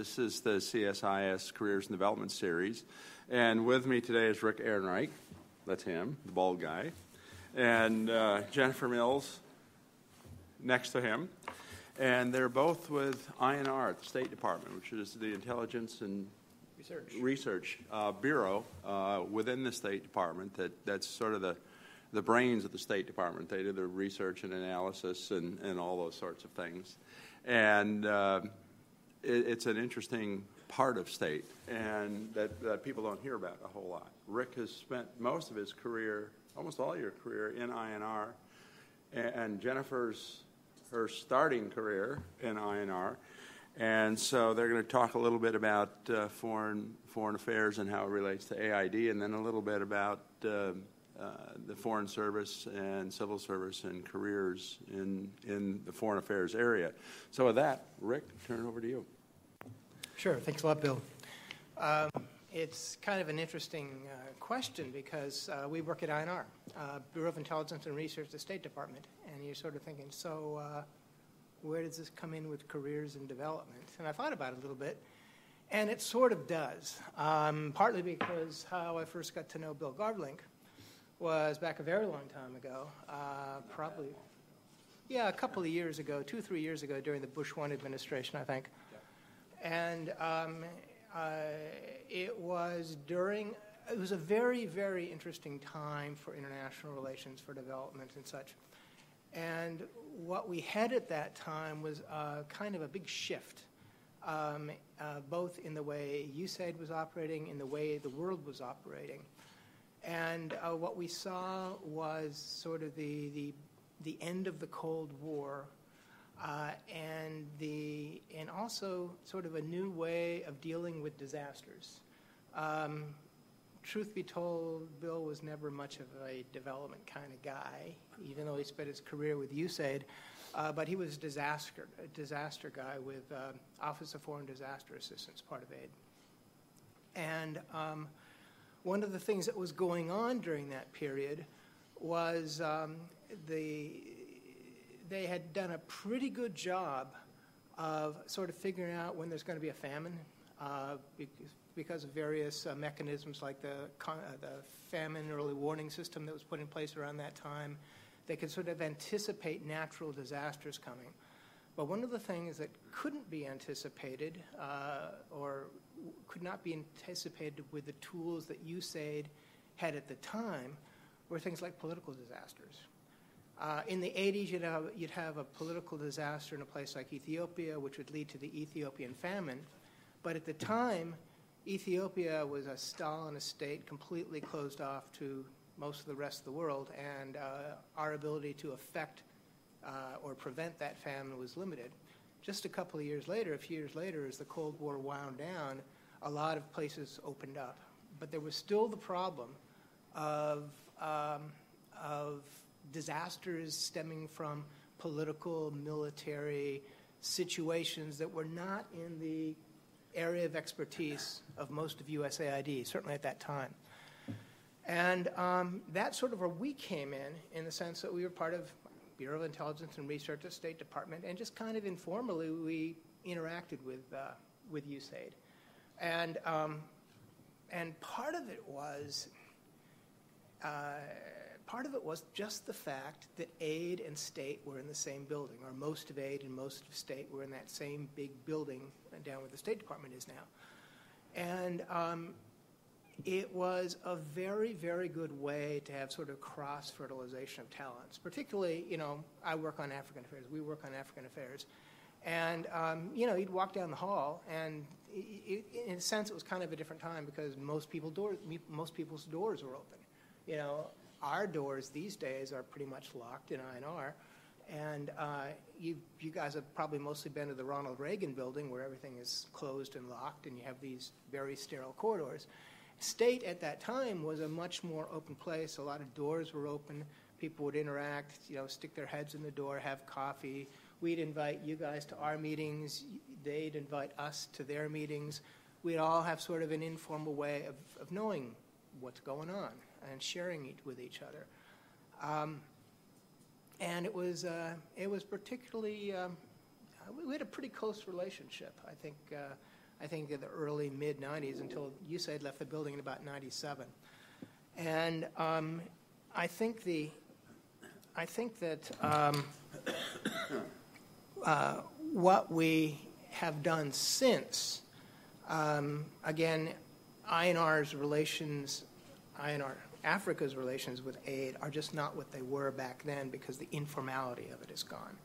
This is the CSIS Careers and Development Series. And with me today is Rick Ehrenreich. That's him, the bald guy. And uh, Jennifer Mills next to him. And they're both with INR, at the State Department, which is the Intelligence and Research, Research uh, Bureau uh, within the State Department. That, that's sort of the the brains of the State Department. They do the research and analysis and, and all those sorts of things. And uh, it, it's an interesting part of state and that, that people don't hear about a whole lot. Rick has spent most of his career, almost all your career, in INR, and, and Jennifer's her starting career in INR. And so they're going to talk a little bit about uh, foreign foreign affairs and how it relates to AID, and then a little bit about uh, the Foreign Service and Civil Service and careers in, in the foreign affairs area. So, with that, Rick, turn it over to you. Sure. Thanks a lot, Bill. Um, it's kind of an interesting uh, question because uh, we work at INR, uh, Bureau of Intelligence and Research, the State Department, and you're sort of thinking, so uh, where does this come in with careers and development? And I thought about it a little bit, and it sort of does, um, partly because how I first got to know Bill Garvelink was back a very long time ago, uh, probably, yeah, a couple of years ago, two, three years ago during the Bush 1 administration, I think. And um, uh, it was during, it was a very, very interesting time for international relations, for development and such. And what we had at that time was uh, kind of a big shift, um, uh, both in the way USAID was operating, in the way the world was operating. And uh, what we saw was sort of the, the, the end of the Cold War uh, and, the, and also sort of a new way of dealing with disasters. Um, truth be told, Bill was never much of a development kind of guy, even though he spent his career with USAID. Uh, but he was a disaster, a disaster guy with uh, Office of Foreign Disaster Assistance, part of AID. And um, one of the things that was going on during that period was um, the, they had done a pretty good job of sort of figuring out when there's going to be a famine uh, because of various uh, mechanisms like the, uh, the famine early warning system that was put in place around that time. They could sort of anticipate natural disasters coming. But one of the things that couldn't be anticipated uh, or could not be anticipated with the tools that USAID had at the time were things like political disasters. Uh, in the 80s, you'd have, you'd have a political disaster in a place like Ethiopia, which would lead to the Ethiopian famine. But at the time, Ethiopia was a Stalinist state, completely closed off to most of the rest of the world, and uh, our ability to affect uh, or prevent that famine was limited. Just a couple of years later, a few years later, as the Cold War wound down, a lot of places opened up. But there was still the problem of, um, of disasters stemming from political, military situations that were not in the area of expertise of most of USAID, certainly at that time. And um, that's sort of where we came in, in the sense that we were part of Bureau of Intelligence and Research at State Department, and just kind of informally we interacted with, uh, with USAID. And, um, and part of it was, uh, part of it was just the fact that aid and state were in the same building, or most of aid and most of state were in that same big building down where the State Department is now. And um, it was a very, very good way to have sort of cross fertilization of talents. Particularly, you know, I work on African affairs, we work on African affairs. And, um, you know, you'd walk down the hall, and it, in a sense, it was kind of a different time because most, people door, most people's doors were open. You know, our doors these days are pretty much locked in INR. And uh, you, you guys have probably mostly been to the Ronald Reagan building where everything is closed and locked, and you have these very sterile corridors state at that time was a much more open place. A lot of doors were open. People would interact, you know, stick their heads in the door, have coffee. We'd invite you guys to our meetings. They'd invite us to their meetings. We'd all have sort of an informal way of, of knowing what's going on and sharing it with each other. Um, and it was, uh, it was particularly, um, we had a pretty close relationship. I think uh, I think, in the early mid 90s until USAID left the building in about 97. And um, I think the I think that um, uh, what we have done since, um, again, INR's relations, INR Africa's relations with aid are just not what they were back then because the informality of it is gone.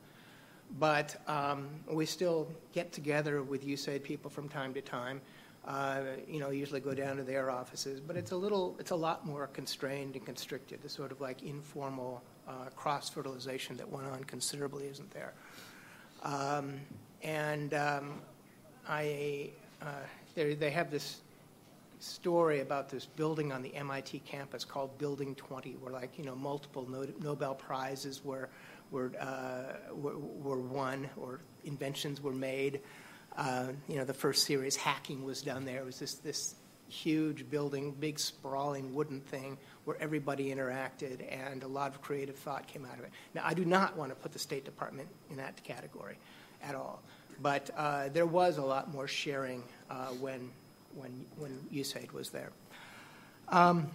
But um, we still get together with USAID people from time to time. Uh, you know, usually go down to their offices, but it's a little, it's a lot more constrained and constricted. The sort of like informal uh, cross fertilization that went on considerably isn't there. Um, and um, I, uh, they have this story about this building on the MIT campus called Building 20, where like you know multiple Nobel prizes were were, uh, were, were won or inventions were made. Uh, you know, the first series hacking was done there. It was this this huge building, big sprawling wooden thing where everybody interacted and a lot of creative thought came out of it. Now, I do not want to put the State Department in that category at all, but uh, there was a lot more sharing uh, when when when USAID was there. Um,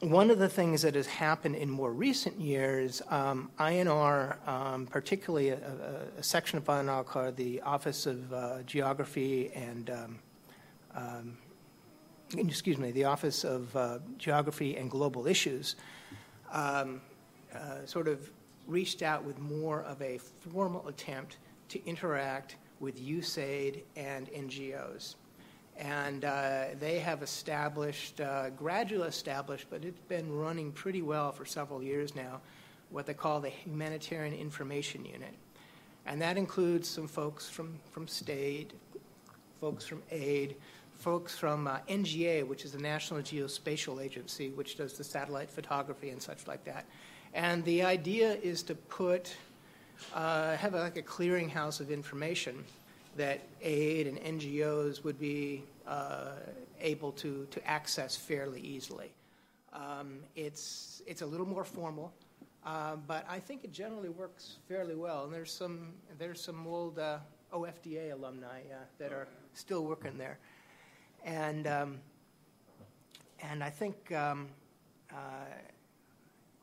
one of the things that has happened in more recent years, um, INR, um, particularly a, a, a, section of INR called the Office of uh, Geography and, um, um excuse me, the Office of uh, Geography and Global Issues, um, uh, sort of reached out with more of a formal attempt to interact with USAID and NGOs and uh, they have established, uh, gradually established, but it's been running pretty well for several years now, what they call the Humanitarian Information Unit. And that includes some folks from, from state, folks from aid, folks from uh, NGA, which is the National Geospatial Agency, which does the satellite photography and such like that. And the idea is to put, uh, have a, like a clearinghouse of information that aid and NGOs would be uh, able to, to access fairly easily. Um, it's, it's a little more formal, uh, but I think it generally works fairly well. And there's some, there's some old uh, OFDA alumni uh, that are still working there. And, um, and I think um, uh,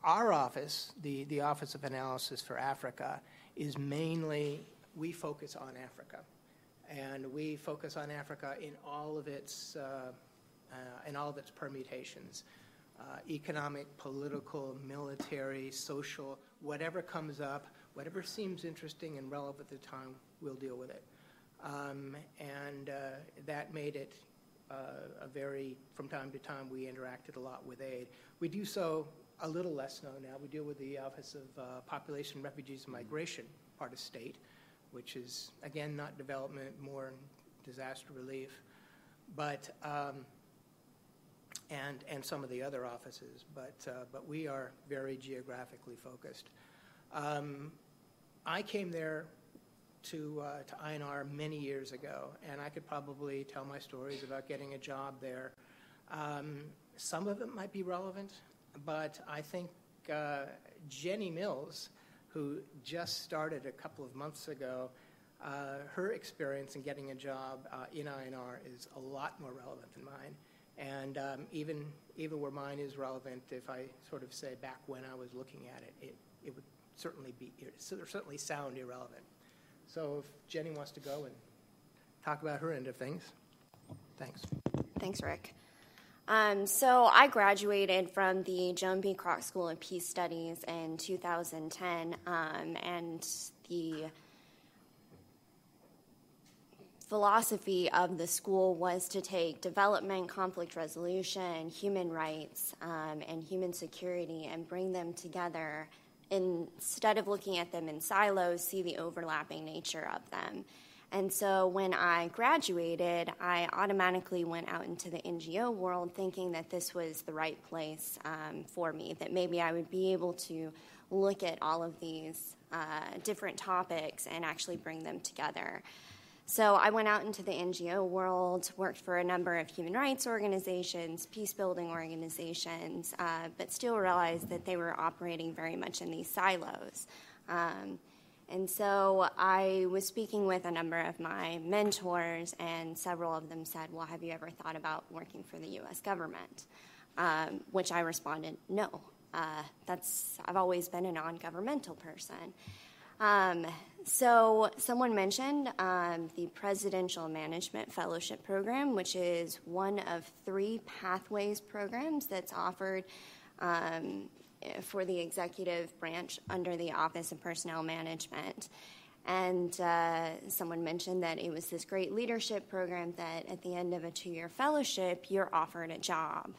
our office, the, the Office of Analysis for Africa, is mainly, we focus on Africa and we focus on Africa in all of its uh, uh, in all of its permutations, uh, economic, political, military, social, whatever comes up, whatever seems interesting and relevant at the time, we'll deal with it. Um, and uh, that made it uh, a very, from time to time, we interacted a lot with aid. We do so a little less now. Now we deal with the Office of uh, Population, Refugees, and Migration, part of state which is, again, not development, more disaster relief, but, um, and, and some of the other offices, but, uh, but we are very geographically focused. Um, I came there to, uh, to INR many years ago, and I could probably tell my stories about getting a job there. Um, some of it might be relevant, but I think uh, Jenny Mills who just started a couple of months ago. Uh, her experience in getting a job uh, in INR is a lot more relevant than mine. And um, even, even where mine is relevant, if I sort of say back when I was looking at it, it, it would certainly be, it certainly sound irrelevant. So if Jenny wants to go and talk about her end of things, thanks. Thanks, Rick. Um, so I graduated from the Joan B. Kroc School of Peace Studies in 2010, um, and the philosophy of the school was to take development, conflict resolution, human rights, um, and human security and bring them together. Instead of looking at them in silos, see the overlapping nature of them. And so when I graduated, I automatically went out into the NGO world thinking that this was the right place um, for me, that maybe I would be able to look at all of these uh, different topics and actually bring them together. So I went out into the NGO world, worked for a number of human rights organizations, peace building organizations, uh, but still realized that they were operating very much in these silos. Um, And so I was speaking with a number of my mentors, and several of them said, Well, have you ever thought about working for the US government? Um, which I responded, No. Uh, that's I've always been a non-governmental person. Um, so someone mentioned um, the Presidential Management Fellowship Program, which is one of three pathways programs that's offered um, for the executive branch under the Office of Personnel Management. And uh, someone mentioned that it was this great leadership program that at the end of a two year fellowship, you're offered a job.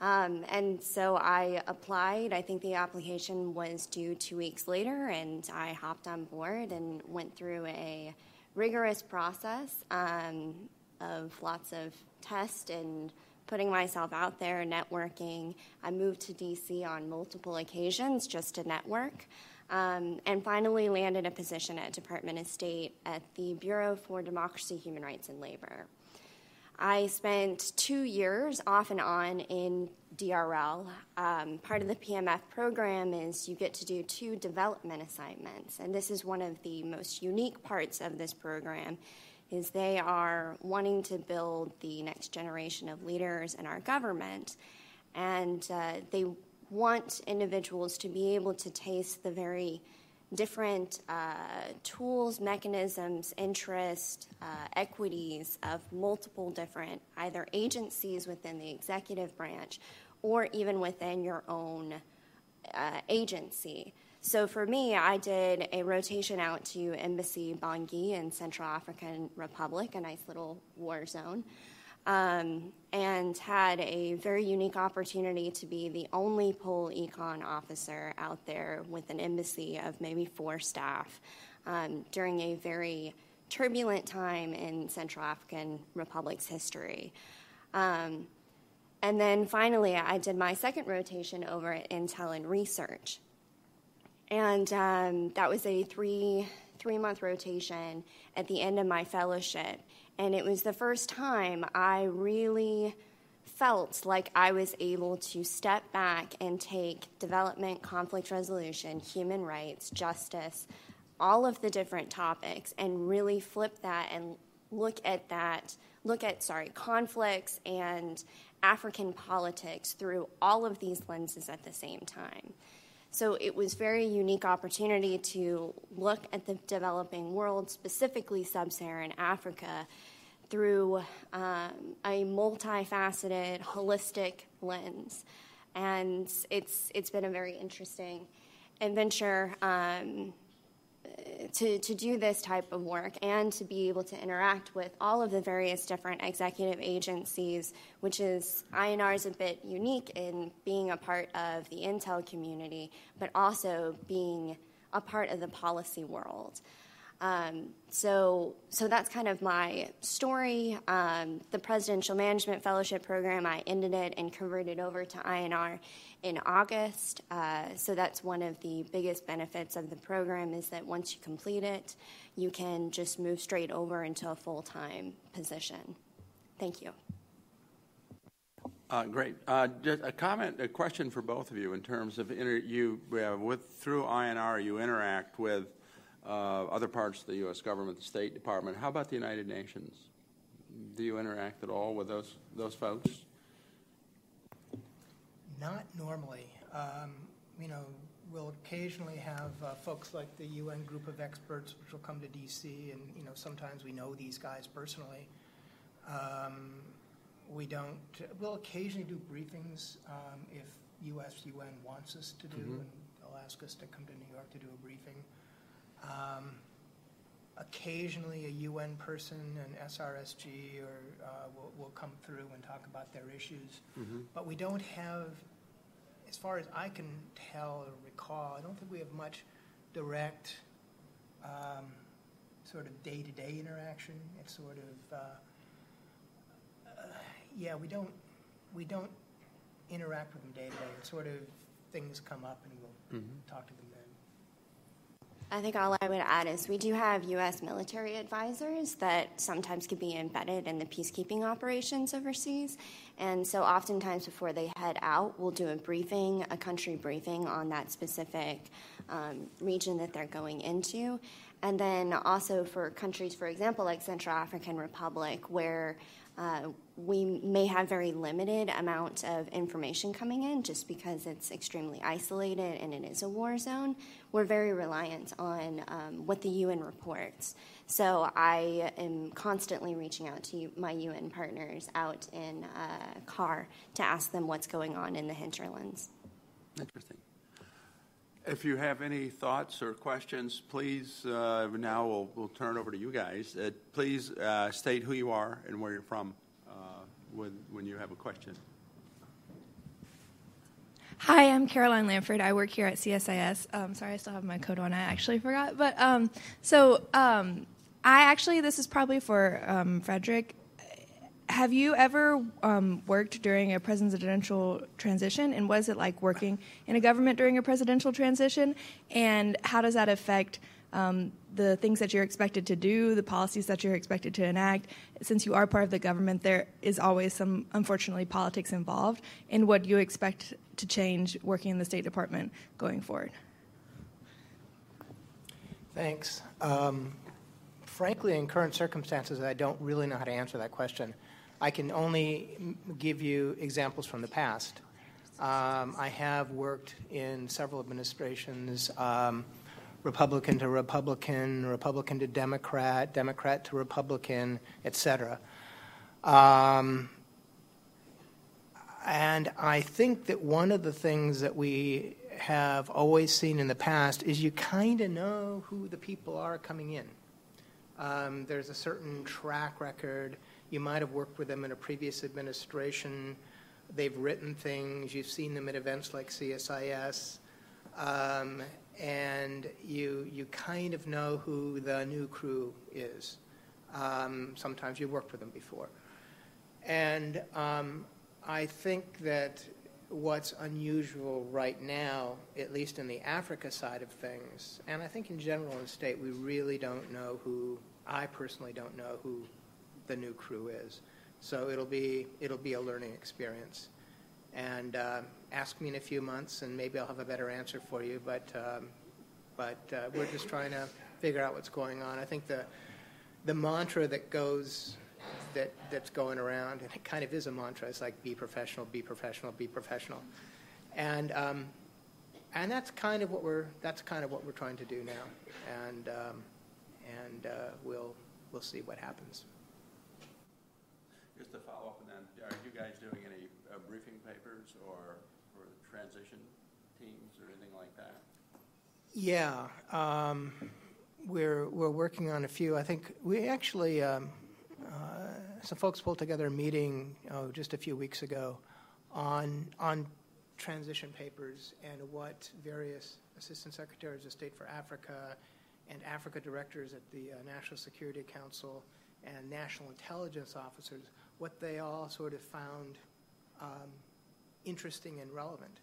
Um, and so I applied. I think the application was due two weeks later, and I hopped on board and went through a rigorous process um, of lots of tests and putting myself out there, networking. I moved to DC on multiple occasions just to network. Um, and finally landed a position at Department of State at the Bureau for Democracy, Human Rights, and Labor. I spent two years off and on in DRL. Um, part of the PMF program is you get to do two development assignments, and this is one of the most unique parts of this program is they are wanting to build the next generation of leaders in our government, and uh, they want individuals to be able to taste the very different uh, tools, mechanisms, interests, uh, equities of multiple different either agencies within the executive branch or even within your own uh, agency. So for me, I did a rotation out to Embassy Bangui in Central African Republic, a nice little war zone, um, and had a very unique opportunity to be the only pol econ officer out there with an embassy of maybe four staff um, during a very turbulent time in Central African Republic's history. Um, and then finally, I did my second rotation over at Intel and Research. And um, that was a three three month rotation at the end of my fellowship. And it was the first time I really felt like I was able to step back and take development, conflict resolution, human rights, justice, all of the different topics, and really flip that and look at that, look at, sorry, conflicts and African politics through all of these lenses at the same time. So it was very unique opportunity to look at the developing world, specifically sub-Saharan Africa, through um, a multifaceted, holistic lens, and it's it's been a very interesting adventure. Um, to, to do this type of work and to be able to interact with all of the various different executive agencies, which is INR is a bit unique in being a part of the Intel community, but also being a part of the policy world. Um, so, so that's kind of my story. Um, the Presidential Management Fellowship Program, I ended it and converted over to INR in August. Uh, so that's one of the biggest benefits of the program is that once you complete it, you can just move straight over into a full-time position. Thank you. Uh, great. Uh, just a comment, a question for both of you in terms of inter- you uh, with through INR you interact with uh, other parts of the U.S. government, the State Department. How about the United Nations? Do you interact at all with those those folks? Not normally. Um, you know, we'll occasionally have uh, folks like the UN group of experts, which will come to D.C., and you know, sometimes we know these guys personally. Um, we don't. We'll occasionally do briefings um, if U.S. UN wants us to do, mm-hmm. and they'll ask us to come to New York to do a briefing. Um, occasionally, a UN person, an SRSG, or uh, will, will come through and talk about their issues. Mm-hmm. But we don't have, as far as I can tell or recall, I don't think we have much direct um, sort of day-to-day interaction. It's sort of, uh, uh, yeah, we don't we don't interact with them day to day. It's sort of things come up and we'll mm-hmm. talk to them. I think all I would add is we do have U.S. military advisors that sometimes can be embedded in the peacekeeping operations overseas. And so, oftentimes, before they head out, we'll do a briefing, a country briefing on that specific um, region that they're going into. And then also for countries, for example, like Central African Republic, where uh, we may have very limited amount of information coming in just because it's extremely isolated and it is a war zone. We're very reliant on um, what the UN reports. So I am constantly reaching out to my UN partners out in uh, CAR to ask them what's going on in the hinterlands. Interesting. If you have any thoughts or questions, please, uh, now we'll, we'll turn it over to you guys. Uh, please uh, state who you are and where you're from uh, when, when you have a question. Hi, I'm Caroline Lamford. I work here at CSIS. Um, sorry, I still have my coat on. I actually forgot. But um, so um, I actually, this is probably for um, Frederick have you ever um, worked during a presidential transition? And was it like working in a government during a presidential transition? And how does that affect um, the things that you're expected to do the policies that you're expected to enact? Since you are part of the government there is always some unfortunately politics involved. And what you expect to change working in the state department going forward? Thanks. Um, frankly in current circumstances i don't really know how to answer that question I can only give you examples from the past. Um, I have worked in several administrations, um, Republican to Republican, Republican to Democrat, Democrat to Republican, etc. Um, and I think that one of the things that we have always seen in the past is you kind of know who the people are coming in. Um, there's a certain track record you might have worked with them in a previous administration. They've written things. You've seen them at events like CSIS. Um, and you, you kind of know who the new crew is. Um, sometimes you've worked with them before. And um, I think that what's unusual right now, at least in the Africa side of things, and I think in general in the state, we really don't know who, I personally don't know who the new crew is. So it'll be it'll be a learning experience. And uh, ask me in a few months, and maybe I'll have a better answer for you. But um, but uh, we're just trying to figure out what's going on. I think the the mantra that goes that that's going around, and it kind of is a mantra. It's like be professional, be professional, be professional, and um, and that's kind of what we're that's kind of what we're trying to do now, and um, and uh, we'll we'll see what happens. Just to follow up on that, are you guys doing any uh, briefing papers or for transition teams or anything like that? Yeah, um, we're we're working on a few. I think we actually um, uh, some folks pulled together a meeting oh, just a few weeks ago on on transition papers and what various assistant secretaries of state for Africa and Africa directors at the uh, National Security Council and national intelligence officers what they all sort of found um, interesting and relevant.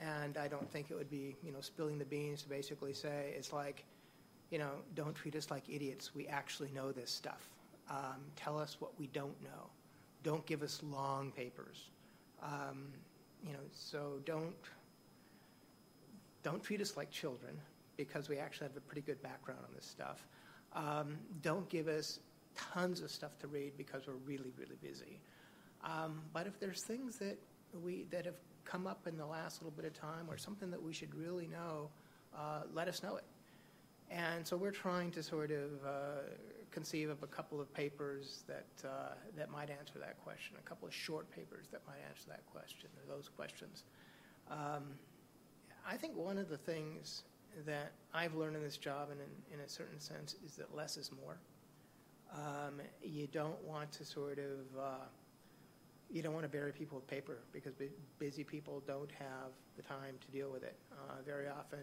And I don't think it would be, you know, spilling the beans to basically say it's like, you know, don't treat us like idiots. We actually know this stuff. Um, tell us what we don't know. Don't give us long papers. Um, you know, so don't don't treat us like children because we actually have a pretty good background on this stuff. Um, don't give us tons of stuff to read because we're really, really busy. Um, but if there's things that we that have come up in the last little bit of time or something that we should really know, uh, let us know it. And so we're trying to sort of uh, conceive of a couple of papers that uh, that might answer that question, a couple of short papers that might answer that question or those questions. Um, I think one of the things that I've learned in this job, and in, in a certain sense, is that less is more. Um, you don't want to sort of, uh, you don't want to bury people with paper because busy people don't have the time to deal with it. Uh, very often,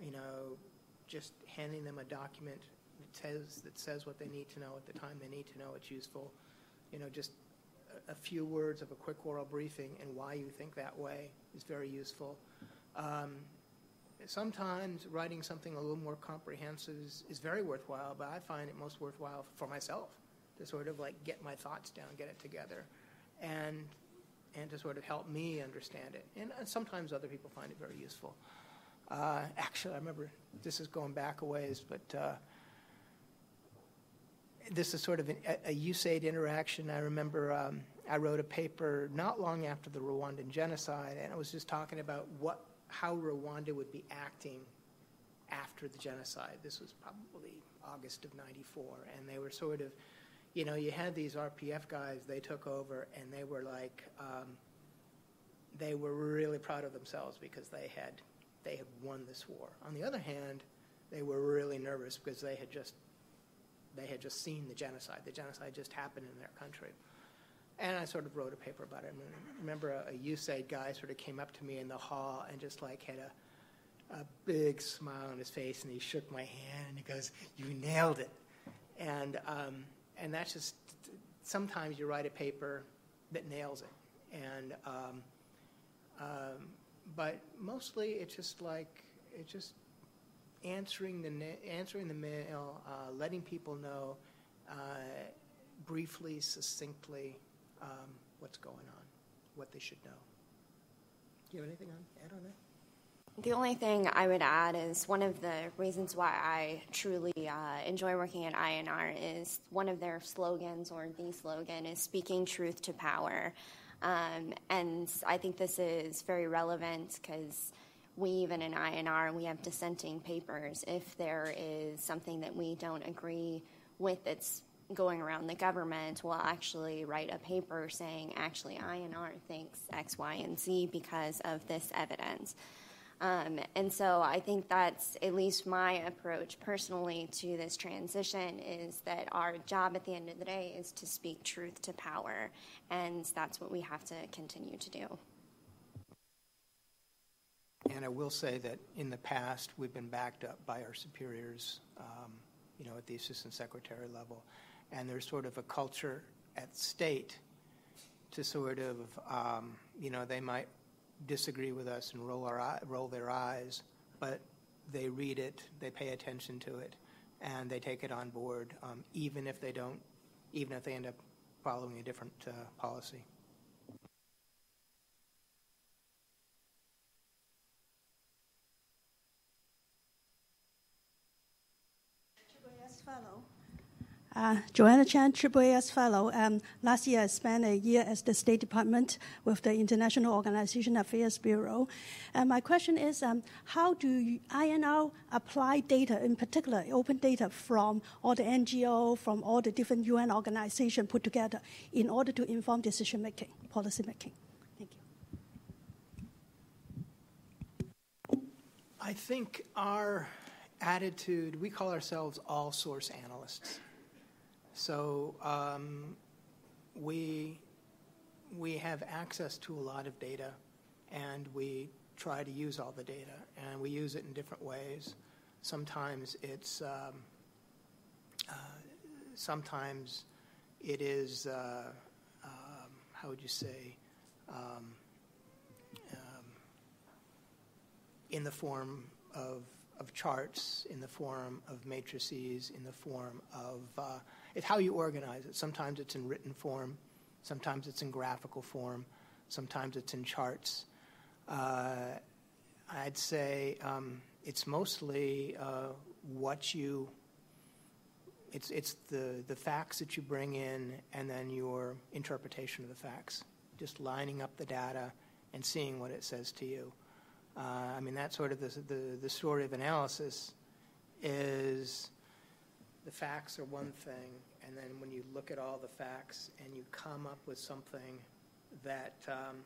you know, just handing them a document that says, that says what they need to know at the time they need to know it's useful. You know, just a, a few words of a quick oral briefing and why you think that way is very useful. Um, sometimes writing something a little more comprehensive is, is very worthwhile, but I find it most worthwhile for myself to sort of like get my thoughts down, get it together, and and to sort of help me understand it. And sometimes other people find it very useful. Uh, actually, I remember this is going back a ways, but uh, this is sort of an, a, a USAID interaction. I remember um, I wrote a paper not long after the Rwandan genocide, and I was just talking about what how Rwanda would be acting after the genocide. This was probably August of '94, and they were sort of, you know, you had these RPF guys. They took over, and they were like, um, they were really proud of themselves because they had they had won this war. On the other hand, they were really nervous because they had just they had just seen the genocide. The genocide just happened in their country. And I sort of wrote a paper about it. I remember a, a USAID guy sort of came up to me in the hall and just like had a, a big smile on his face and he shook my hand and he goes, You nailed it. And, um, and that's just, sometimes you write a paper that nails it. And, um, um, but mostly it's just like, it's just answering the, na- answering the mail, uh, letting people know uh, briefly, succinctly, um, what's going on, what they should know. Do you have anything on add on that? The only thing I would add is one of the reasons why I truly uh, enjoy working at INR is one of their slogans, or the slogan, is speaking truth to power. Um, and I think this is very relevant because we, even in INR, we have dissenting papers. If there is something that we don't agree with that's going around the government, we'll actually write a paper saying, actually, INR thinks X, Y, and Z because of this evidence. Um, and so I think that's at least my approach personally to this transition is that our job at the end of the day is to speak truth to power. And that's what we have to continue to do. And I will say that in the past, we've been backed up by our superiors, um, you know, at the assistant secretary level. And there's sort of a culture at state to sort of, um, you know, they might disagree with us and roll, our eye, roll their eyes, but they read it, they pay attention to it, and they take it on board, um, even if they don't, even if they end up following a different uh, policy. Fellow. Uh, Joanna Chan, AAAS Fellow. Um, last year, I spent a year at the State Department with the International Organization Affairs Bureau. And my question is um, how do INR apply data, in particular open data from all the NGO, from all the different UN organizations put together in order to inform decision making, policy making? Thank you. I think our attitude, we call ourselves all source analysts. So um, we, we have access to a lot of data and we try to use all the data and we use it in different ways. Sometimes it's, um, uh, sometimes it is, uh, um, how would you say, um, um, in the form of of charts in the form of matrices, in the form of uh, it's how you organize it. Sometimes it's in written form, sometimes it's in graphical form, sometimes it's in charts. Uh, I'd say um, it's mostly uh, what you. It's it's the the facts that you bring in, and then your interpretation of the facts. Just lining up the data and seeing what it says to you. Uh, I mean, that's sort of the, the, the story of analysis is the facts are one thing, and then when you look at all the facts and you come up with something that um,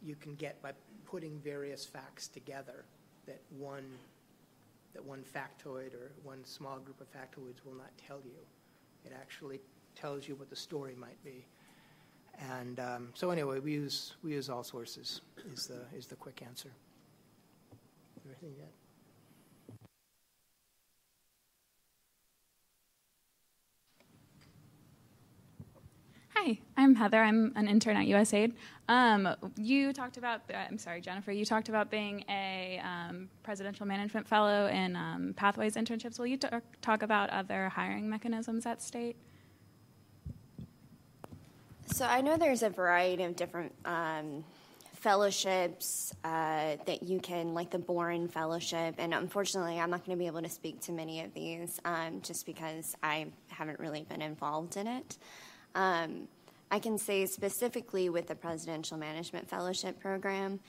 you can get by putting various facts together that one that one factoid or one small group of factoids will not tell you. It actually tells you what the story might be. And um, so anyway, we use we use all sources. Is the is the quick answer. Anything yet? Hi, I'm Heather. I'm an intern at USAID. Um, you talked about, uh, I'm sorry, Jennifer, you talked about being a um, presidential management fellow in um, Pathways internships. Will you talk about other hiring mechanisms at state? So I know there's a variety of different um, fellowships uh, that you can, like the Boren Fellowship, and unfortunately, I'm not going to be able to speak to many of these um, just because I haven't really been involved in it. Um, I can say specifically with the Presidential Management Fellowship Program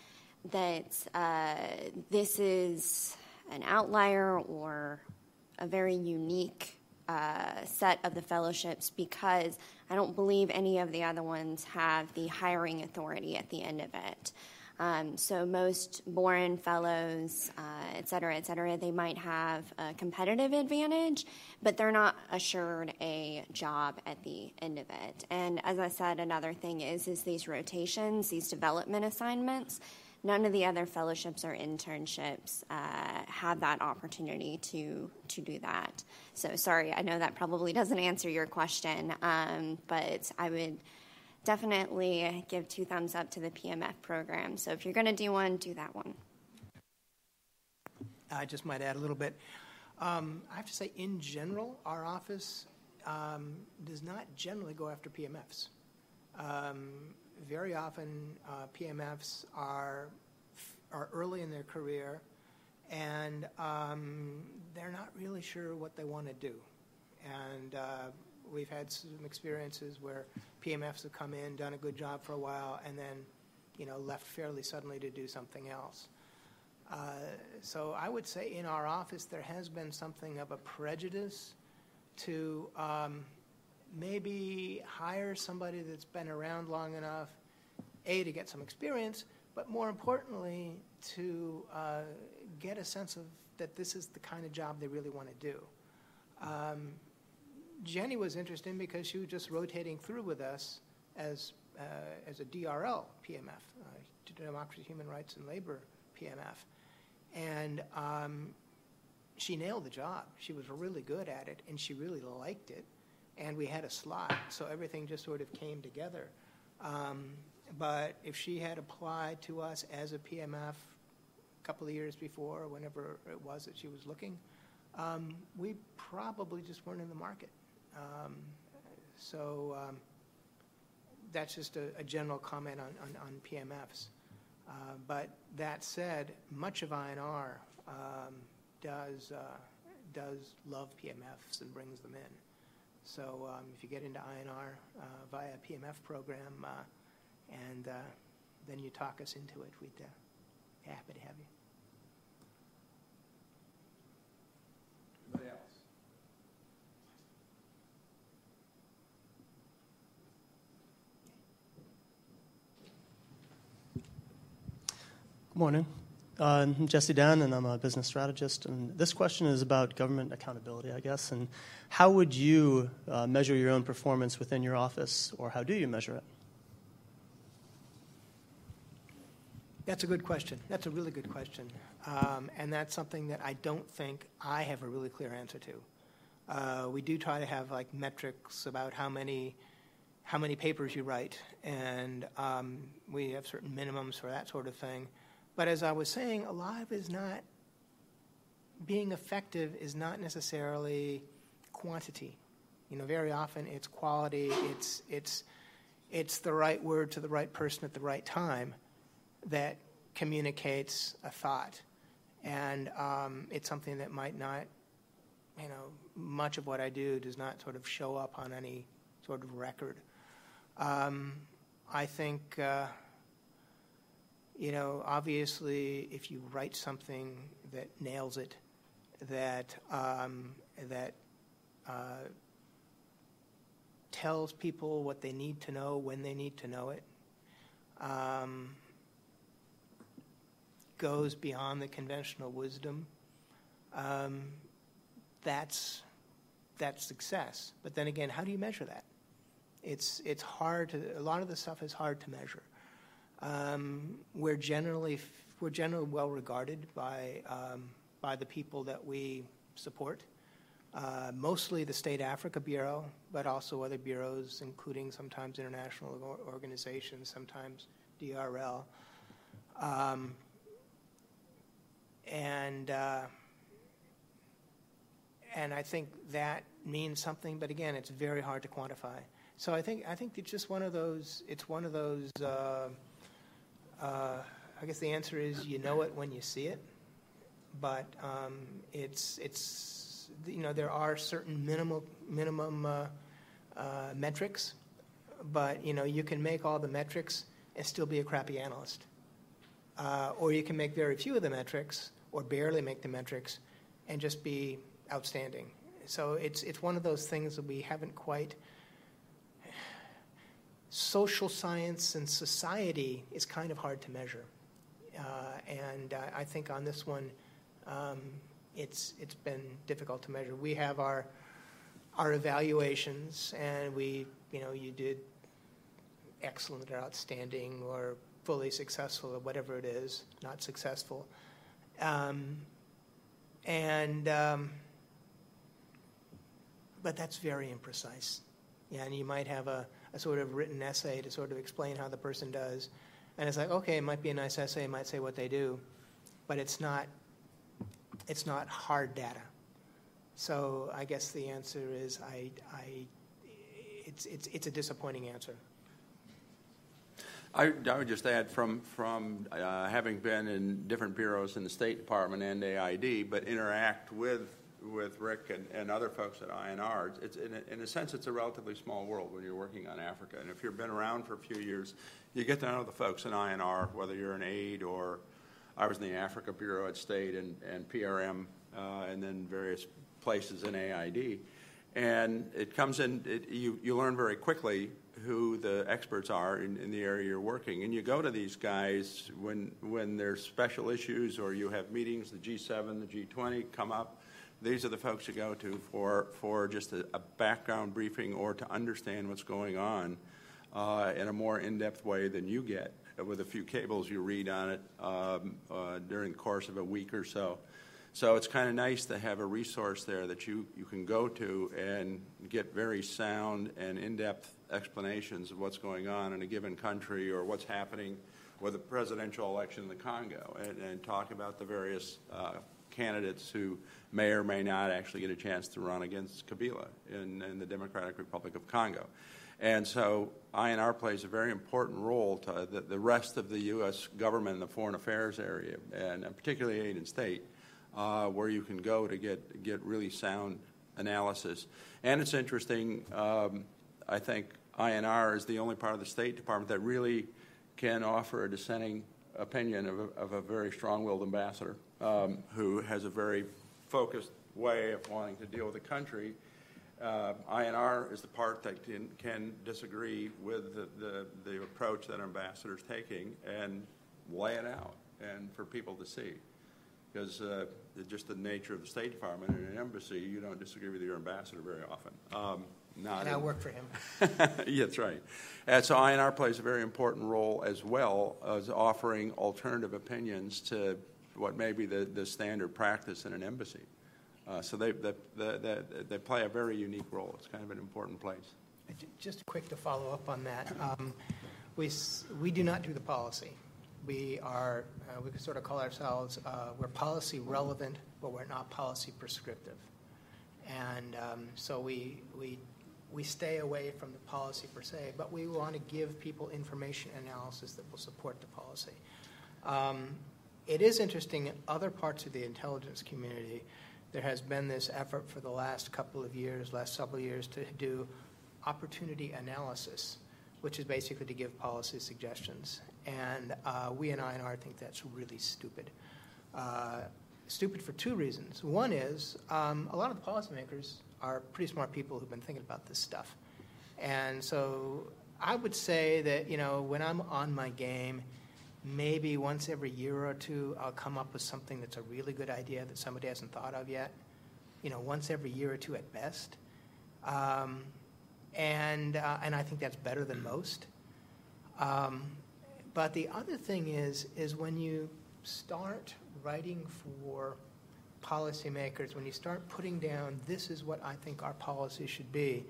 that uh, this is an outlier or a very unique uh, set of the fellowships because I don't believe any of the other ones have the hiring authority at the end of it. Um, so most Boren fellows, uh, et cetera, et cetera, they might have a competitive advantage, but they're not assured a job at the end of it. And as I said, another thing is is these rotations, these development assignments. None of the other fellowships or internships uh, have that opportunity to to do that. So sorry, I know that probably doesn't answer your question, um, but I would definitely give two thumbs up to the PMF program. So if you're going to do one, do that one. I just might add a little bit. Um, I have to say, in general, our office um, does not generally go after PMFs. Um, very often, uh, PMFs are are early in their career, and um, they're not really sure what they want to do. And uh, we've had some experiences where PMFs have come in, done a good job for a while, and then, you know, left fairly suddenly to do something else. Uh, so I would say in our office there has been something of a prejudice to um, maybe hire somebody that's been around long enough, a to get some experience, but more importantly to uh, get a sense of that this is the kind of job they really want to do. Um, Jenny was interesting because she was just rotating through with us as, uh, as a DRL PMF, uh, Democracy, Human Rights, and Labor PMF. And um, she nailed the job. She was really good at it, and she really liked it. And we had a slot, so everything just sort of came together. Um, but if she had applied to us as a PMF a couple of years before, whenever it was that she was looking, um, we probably just weren't in the market. Um, so um, that's just a, a, general comment on, on, on PMFs. Uh, but that said, much of INR um, does, uh, does love PMFs and brings them in. So um, if you get into INR uh, via PMF program uh, and uh, then you talk us into it, we'd uh, be happy to have you. Good morning. Uh, I'm Jesse Dan, and I'm a business strategist. And this question is about government accountability, I guess. And how would you uh, measure your own performance within your office, or how do you measure it? That's a good question. That's a really good question. Um, and that's something that I don't think I have a really clear answer to. Uh, we do try to have like metrics about how many how many papers you write, and um, we have certain minimums for that sort of thing. But as I was saying, alive is not being effective is not necessarily quantity. You know, very often it's quality. It's it's it's the right word to the right person at the right time that communicates a thought, and um, it's something that might not, you know, much of what I do does not sort of show up on any sort of record. Um, I think. Uh, you know, obviously, if you write something that nails it, that um, that uh, tells people what they need to know when they need to know it, um, goes beyond the conventional wisdom. Um, that's that's success. But then again, how do you measure that? It's it's hard to. A lot of the stuff is hard to measure. Um, we're generally we're generally well regarded by um, by the people that we support. uh, mostly the State Africa Bureau, but also other bureaus, including sometimes international organizations, sometimes DRL. Um, and uh, and I think that means something, but again, it's very hard to quantify. So I think I think it's just one of those. It's one of those. Uh, uh, I guess the answer is you know it when you see it, but um, it's it's you know there are certain minimal minimum uh, uh, metrics, but you know you can make all the metrics and still be a crappy analyst, uh, or you can make very few of the metrics or barely make the metrics and just be outstanding. So it's it's one of those things that we haven't quite. Social science and society is kind of hard to measure, uh, and uh, I think on this one, um, it's it's been difficult to measure. We have our our evaluations, and we you know you did excellent or outstanding or fully successful or whatever it is, not successful, um, and um, but that's very imprecise. Yeah, and you might have a, a sort of written essay to sort of explain how the person does. And it's like, okay, it might be a nice essay, it might say what they do, but it's not it's not hard data. So I guess the answer is I, I it's, it's, it's a disappointing answer. I, I would just add from from uh, having been in different bureaus in the State Department and AID, but interact with with Rick and, and other folks at INR, it's in a, in a sense it's a relatively small world when you're working on Africa. And if you've been around for a few years, you get to know the folks in INR, whether you're an aide or I was in the Africa Bureau at State and, and PRM, uh, and then various places in AID. And it comes in, it, you, you learn very quickly who the experts are in, in the area you're working. And you go to these guys when, when there's special issues or you have meetings, the G7, the G20 come up, these are the folks you go to for, for just a, a background briefing or to understand what's going on uh, in a more in-depth way than you get with a few cables you read on it um, uh, during the course of a week or so. So it's kind of nice to have a resource there that you, you can go to and get very sound and in-depth explanations of what's going on in a given country or what's happening with the presidential election in the Congo and, and talk about the various uh, candidates who may or may not actually get a chance to run against Kabila in, in the Democratic Republic of Congo. And so INR plays a very important role to the, the rest of the U.S. government in the foreign affairs area, and particularly aid and state, uh, where you can go to get, get really sound analysis. And it's interesting, um, I think INR is the only part of the State Department that really can offer a dissenting opinion of a, of a very strong willed ambassador um, who has a very focused way of wanting to deal with the country. Uh, INR is the part that can, can disagree with the, the, the, approach that ambassador is taking and lay it out and for people to see. Because uh, just the nature of the State Department and an embassy, you don't disagree with your ambassador very often. Um, not and I work for him. yeah, that's right. And so INR plays a very important role as well as offering alternative opinions to what may be the, the standard practice in an embassy. Uh, so they, they, they, they, play a very unique role. It's kind of an important place. Just quick to follow up on that. Um, we, we do not do the policy. We are, uh, we could sort of call ourselves, uh, we're policy relevant, but we're not policy prescriptive. And um, so we, we we stay away from the policy per se, but we want to give people information analysis that will support the policy. Um, it is interesting in other parts of the intelligence community, there has been this effort for the last couple of years, last several years, to do opportunity analysis, which is basically to give policy suggestions. And uh, we in INR think that's really stupid. Uh, stupid for two reasons. One is um, a lot of the policymakers are pretty smart people who've been thinking about this stuff. And so I would say that, you know, when I'm on my game, maybe once every year or two, I'll come up with something that's a really good idea that somebody hasn't thought of yet. You know, once every year or two at best. Um, and, uh, and I think that's better than most. Um, but the other thing is, is when you start writing for policymakers, when you start putting down, this is what I think our policy should be,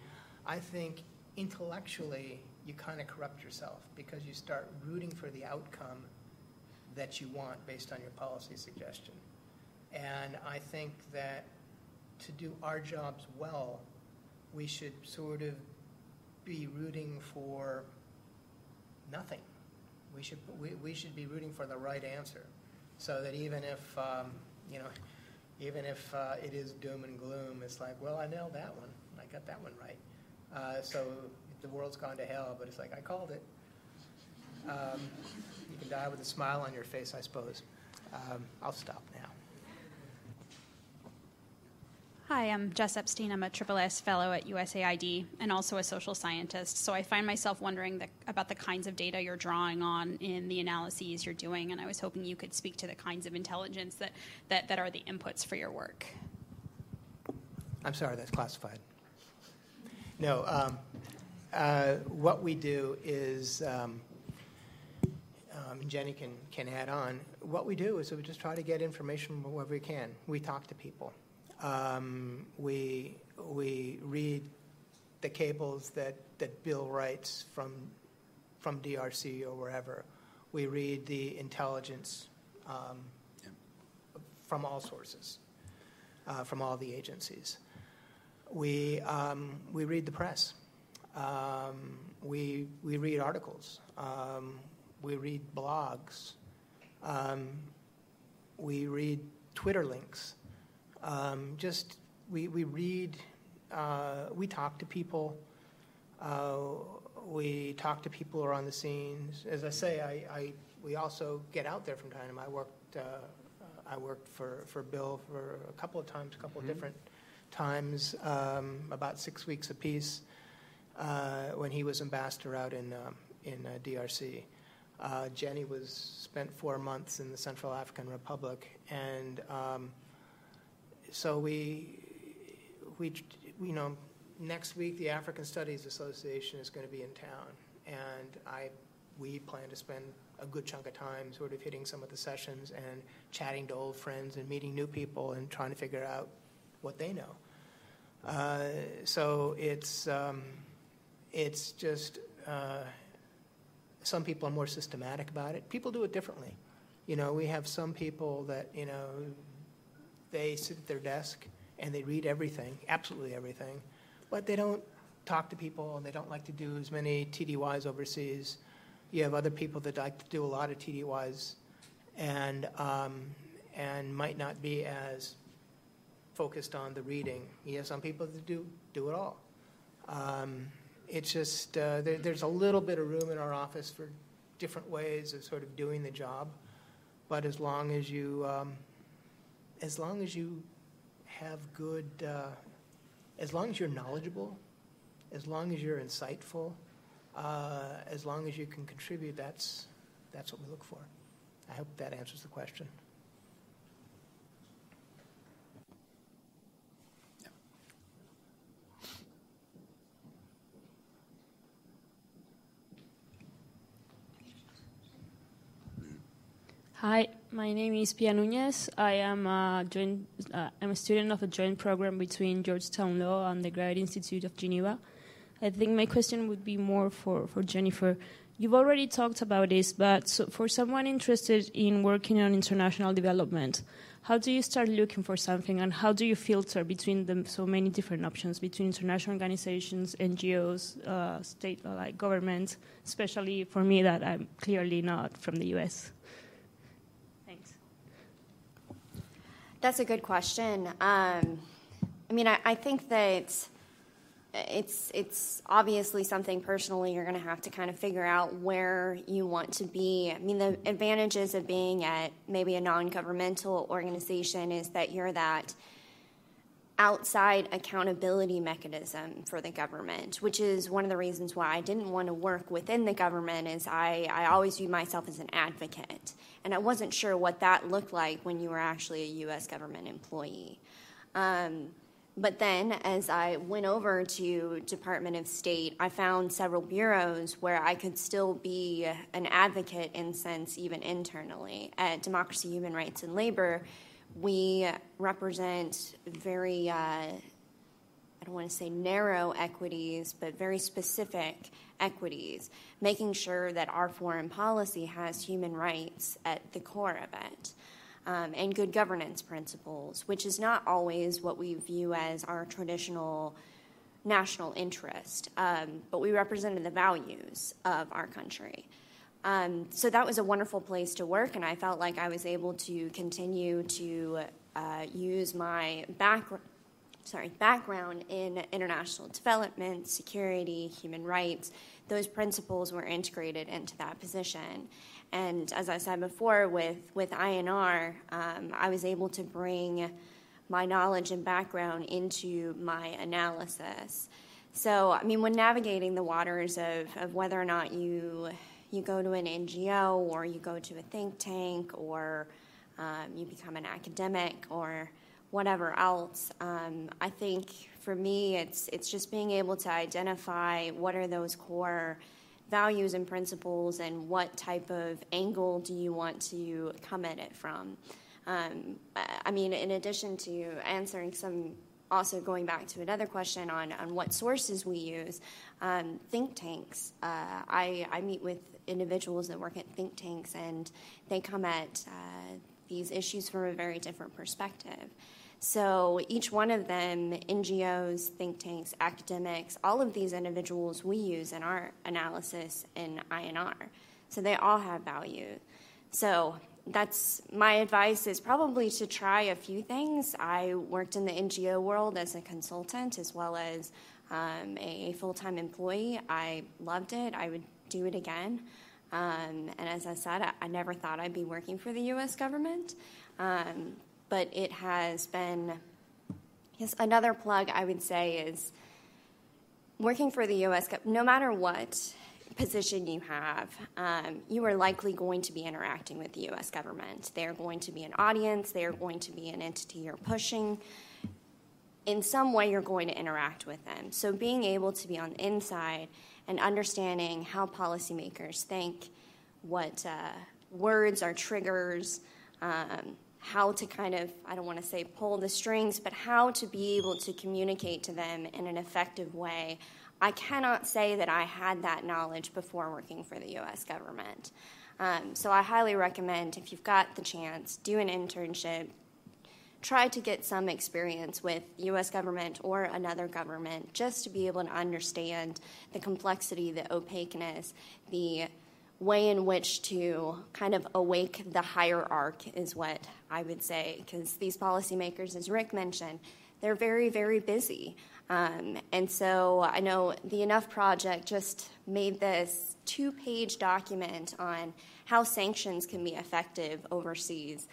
I think intellectually you kind of corrupt yourself because you start rooting for the outcome that you want based on your policy suggestion. And I think that to do our jobs well, we should sort of be rooting for nothing. We should, we, we should be rooting for the right answer so that even if, um, you know, even if uh, it is doom and gloom, it's like, well, I nailed that one. I got that one right. Uh, so the world's gone to hell, but it's like, I called it. Um, you can die with a smile on your face, I suppose. Um, I'll stop now. Hi, I'm Jess Epstein. I'm a Triple S fellow at USAID and also a social scientist. So I find myself wondering the, about the kinds of data you're drawing on in the analyses you're doing, and I was hoping you could speak to the kinds of intelligence that, that, that are the inputs for your work. I'm sorry, that's classified. No, um, uh, what we do is, um, um, Jenny can, can add on, what we do is we just try to get information wherever we can. We talk to people. Um, we we read the cables that, that Bill writes from from DRC or wherever. We read the intelligence um, yeah. from all sources, uh, from all the agencies. We um, we read the press. Um, we we read articles. Um, we read blogs. Um, we read Twitter links. Um, just we, we read, uh, we talk to people. Uh, we talk to people who are on the scenes. As I say, I, I we also get out there from time to time. I worked uh, I worked for, for Bill for a couple of times, a couple mm-hmm. of different times, um, about six weeks apiece, when he was ambassador out in um, in uh, DRC. Uh, Jenny was spent four months in the Central African Republic, and um, so we, we, you know, next week the African Studies Association is going to be in town, and I, we plan to spend a good chunk of time sort of hitting some of the sessions and chatting to old friends and meeting new people and trying to figure out what they know. Uh, so it's um, it's just uh, some people are more systematic about it. People do it differently. You know, we have some people that you know they sit at their desk and they read everything, absolutely everything, but they don't talk to people and they don't like to do as many TDYs overseas. You have other people that like to do a lot of TDYs and, um, and might not be as focused on the reading. You have some people that do, do it all. Um, it's just, uh, there, there's a little bit of room in our office for different ways of sort of doing the job. But as long as you, um, as long as you have good, uh, as long as you're knowledgeable, as long as you're insightful, uh, as long as you can contribute, that's, that's what we look for. I hope that answers the question. Hi, my name is Pia Nunez. I am a joint, uh, I'm a student of a joint program between Georgetown Law and the Graduate Institute of Geneva. I think my question would be more for, for Jennifer. You've already talked about this, but so for someone interested in working on international development, how do you start looking for something and how do you filter between the so many different options between international organizations, NGOs, uh, state like governments, especially for me that I'm clearly not from the US? That's a good question. Um, I mean, I, I, think that it's it's obviously something personally you're going to have to kind of figure out where you want to be. I mean, the advantages of being at maybe a non-governmental organization is that you're that outside accountability mechanism for the government, which is one of the reasons why I didn't want to work within the government is I, I always view myself as an advocate. And I wasn't sure what that looked like when you were actually a U.S. government employee. Um, but then, as I went over to Department of State, I found several bureaus where I could still be an advocate in sense, even internally. At Democracy, Human Rights, and Labor, we represent very, uh, I don't want to say narrow equities, but very specific equities, making sure that our foreign policy has human rights at the core of it. Um, and good governance principles, which is not always what we view as our traditional national interest, um, but we represented the values of our country. Um, so that was a wonderful place to work, and I felt like I was able to continue to uh, use my background. Sorry, background in international development, security, human rights, those principles were integrated into that position. And as I said before, with, with INR, um, I was able to bring my knowledge and background into my analysis. So, I mean, when navigating the waters of, of whether or not you you go to an NGO or you go to a think tank or um, you become an academic or whatever else. Um, I think for me, it's it's just being able to identify what are those core values and principles, and what type of angle do you want to come at it from. Um, I mean, in addition to answering some also going back to another question on, on what sources we use, um, think tanks. Uh, I, I meet with individuals that work at think tanks, and they come at uh, these issues from a very different perspective. So each one of them, NGOs, think tanks, academics, all of these individuals we use in our analysis in INR. So they all have value. So that's my advice is probably to try a few things. I worked in the NGO world as a consultant as well as um, a full time employee. I loved it. I would do it again. Um, and as I said, I, I, never thought I'd be working for the U.S. government, um, but it has been. Yes, another plug I would say is working for the U.S. Government, no matter what position you have, um, you are likely going to be interacting with the U.S. government. They're going to be an audience, they're going to be an entity you're pushing. In some way, you're going to interact with them. So, being able to be on the inside and understanding how policymakers think, what uh, words are triggers, um, how to kind of, I don't want to say pull the strings, but how to be able to communicate to them in an effective way I cannot say that I had that knowledge before working for the US government. Um, so I highly recommend if you've got the chance, do an internship, try to get some experience with US government or another government just to be able to understand the complexity, the opaqueness, the way in which to kind of awake the higher arc is what I would say because these policymakers, as Rick mentioned, they're very, very busy. Um, and so I know the Enough Project just made this two page document on how sanctions can be effective overseas.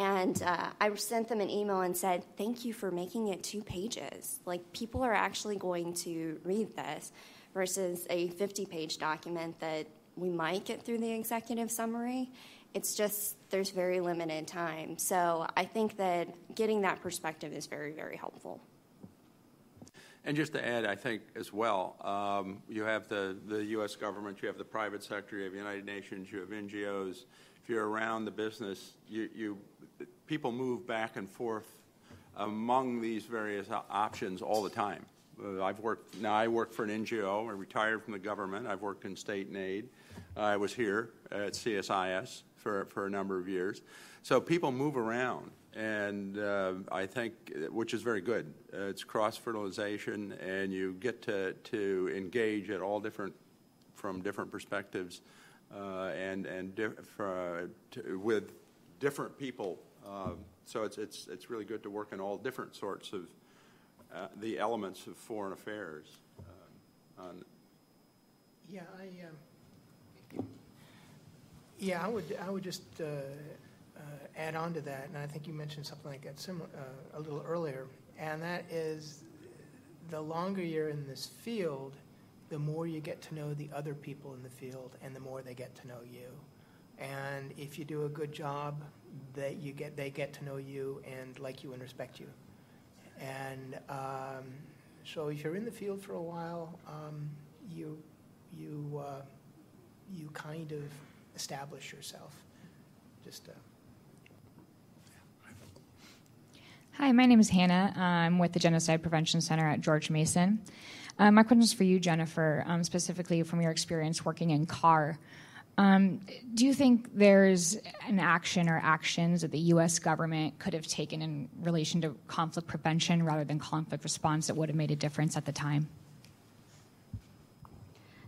And uh, I sent them an email and said, Thank you for making it two pages. Like, people are actually going to read this versus a 50 page document that we might get through the executive summary. It's just there's very limited time. So I think that getting that perspective is very, very helpful. And just to add, I think as well, um, you have the, the U.S. government, you have the private sector, you have United Nations, you have NGOs. You're around the business, you, you people move back and forth among these various options all the time. Uh, I've worked now. I work for an NGO. I retired from the government. I've worked in state and aid. I was here at CSIS for for a number of years. So people move around, and uh, I think, which is very good. Uh, it's cross fertilization, and you get to, to engage at all different, from different perspectives, uh, and and to, with different people. Um, so it's it's it's really good to work in all different sorts of uh, the elements of foreign affairs. Uh, on yeah, I. Um, yeah, I would. I would just uh, uh, add on to that, and I think you mentioned something like that similar, uh, a little earlier, and that is the longer you're in this field, the more you get to know the other people in the field, and the more they get to know you. And if you do a good job, that you get they get to know you and like you and respect you. And um, so, if you're in the field for a while, um, you you uh, you kind of establish yourself. Just. Uh, Hi, my name is Hannah. I'm with the Genocide Prevention Center at George Mason. Uh, my question is for you, Jennifer, um, specifically from your experience working in CAR. Um, do you think there's an action or actions that the U.S. government could have taken in relation to conflict prevention rather than conflict response that would have made a difference at the time?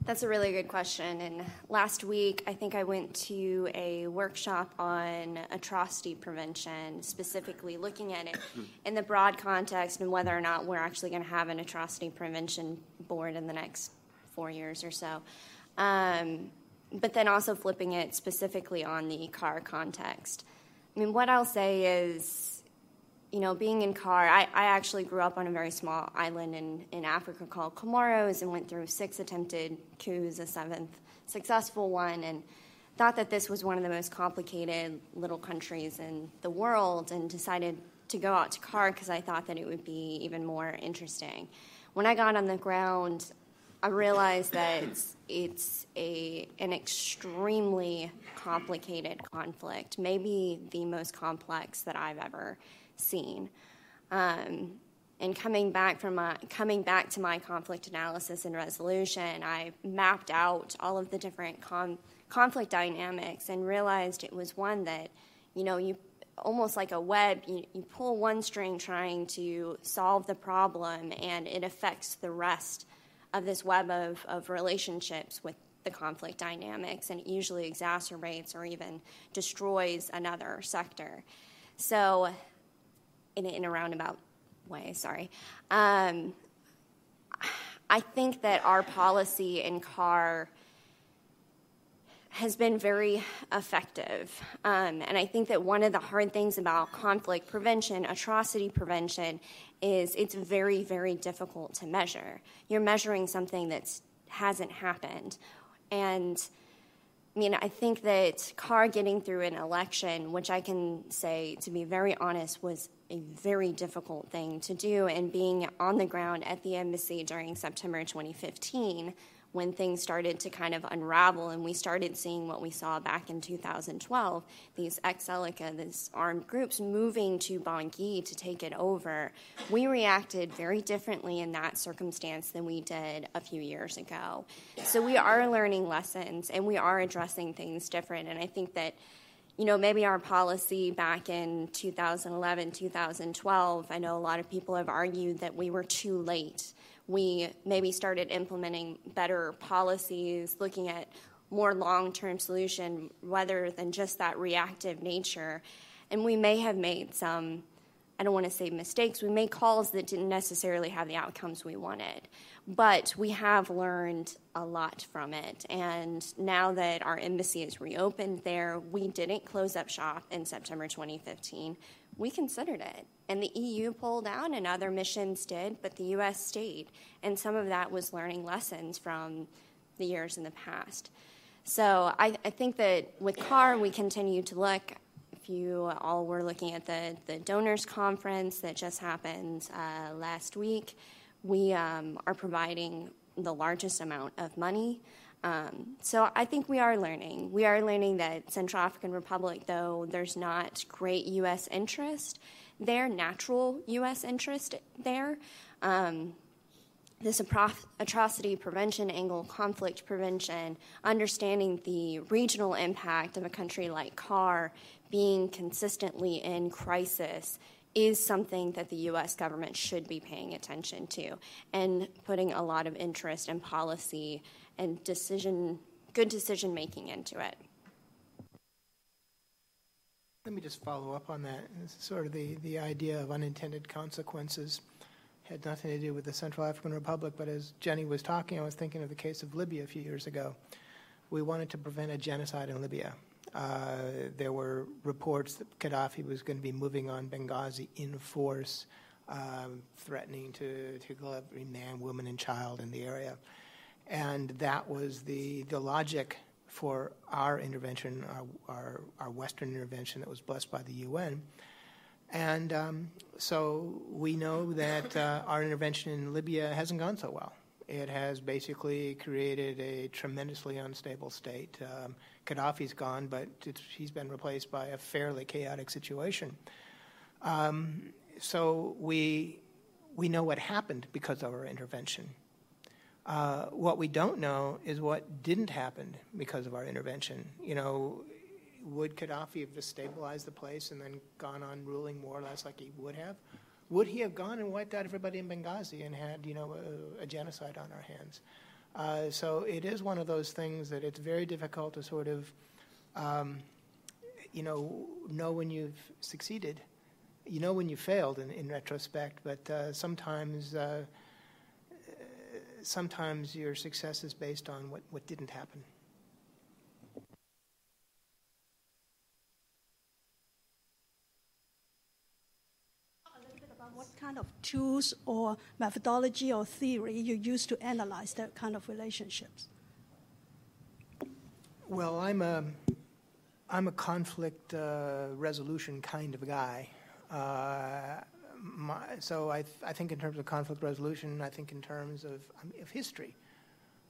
That's a really good question. And last week, I think I went to a workshop on atrocity prevention, specifically looking at it in the broad context and whether or not we're actually going to have an atrocity prevention board in the next four years or so. Um, but then also flipping it specifically on the CAR context. I mean, what I'll say is you know, being in CAR, I, I actually grew up on a very small island in, in Africa called Comoros and went through six attempted coups, a seventh successful one, and thought that this was one of the most complicated little countries in the world and decided to go out to CAR because I thought that it would be even more interesting. When I got on the ground, I realized that it's, it's a, an extremely complicated conflict, maybe the most complex that I've ever seen. Um, and coming back from my, coming back to my conflict analysis and resolution, I mapped out all of the different com- conflict dynamics and realized it was one that, you know, you almost like a web, you, you pull one string trying to solve the problem, and it affects the rest of this web of, of relationships with the conflict dynamics, and it usually exacerbates or even destroys another sector. So in, in a roundabout way, sorry. Um, I think that our policy in CAR has been very effective. Um, and I think that one of the hard things about conflict prevention, atrocity prevention, is it's very, very difficult to measure. You're measuring something that hasn't happened. And I mean, I think that CAR getting through an election, which I can say, to be very honest, was a very difficult thing to do. And being on the ground at the embassy during September 2015, when things started to kind of unravel and we started seeing what we saw back in 2012 these ex Seleka, these armed groups moving to Bangui to take it over, we reacted very differently in that circumstance than we did a few years ago. So we are learning lessons and we are addressing things different. And I think that you know, maybe our policy back in 2011, 2012, I know a lot of people have argued that we were too late. We maybe started implementing better policies, looking at more long term solution rather than just that reactive nature. And we may have made some, I don't want to say mistakes, we made calls that didn't necessarily have the outcomes we wanted. But we have learned a lot from it. And now that our embassy is reopened there, we didn't close up shop in September 2015. We considered it. And the EU pulled out, and other missions did, but the US stayed. And some of that was learning lessons from the years in the past. So I, I think that with CAR, we continue to look. If you all were looking at the, the donors conference that just happened uh, last week, we um, are providing the largest amount of money. Um, so I think we are learning. We are learning that Central African Republic, though there's not great U.S. interest there, natural U.S. interest there. Um, this atrocity prevention angle, conflict prevention, understanding the regional impact of a country like CAR being consistently in crisis is something that the U.S. government should be paying attention to and putting a lot of interest and policy and decision, good decision making into it. Let me just follow up on that. Sort of the, the idea of unintended consequences had nothing to do with the Central African Republic, but as Jenny was talking, I was thinking of the case of Libya a few years ago. We wanted to prevent a genocide in Libya. Uh, there were reports that Gaddafi was going to be moving on Benghazi in force, um, threatening to, to kill every man, woman, and child in the area. And that was the, the logic for our intervention, our, our, our Western intervention that was blessed by the UN. And um, so we know that uh, our intervention in Libya hasn't gone so well. It has basically created a tremendously unstable state. Um, Gaddafi's gone, but he's been replaced by a fairly chaotic situation. Um, so we, we know what happened because of our intervention. Uh, what we don't know is what didn't happen because of our intervention. You know, would Gaddafi have just stabilized the place and then gone on ruling more or less like he would have? Would he have gone and wiped out everybody in Benghazi and had, you know, a, a genocide on our hands? Uh, so it is one of those things that it's very difficult to sort of, um, you know, know when you've succeeded. You know when you failed in, in retrospect, but uh, sometimes, uh, sometimes your success is based on what, what didn't happen. Kind of tools or methodology or theory you use to analyze that kind of relationships? Well, I'm a, I'm a conflict uh, resolution kind of guy. Uh, my, so I, th- I think in terms of conflict resolution, I think in terms of, of history.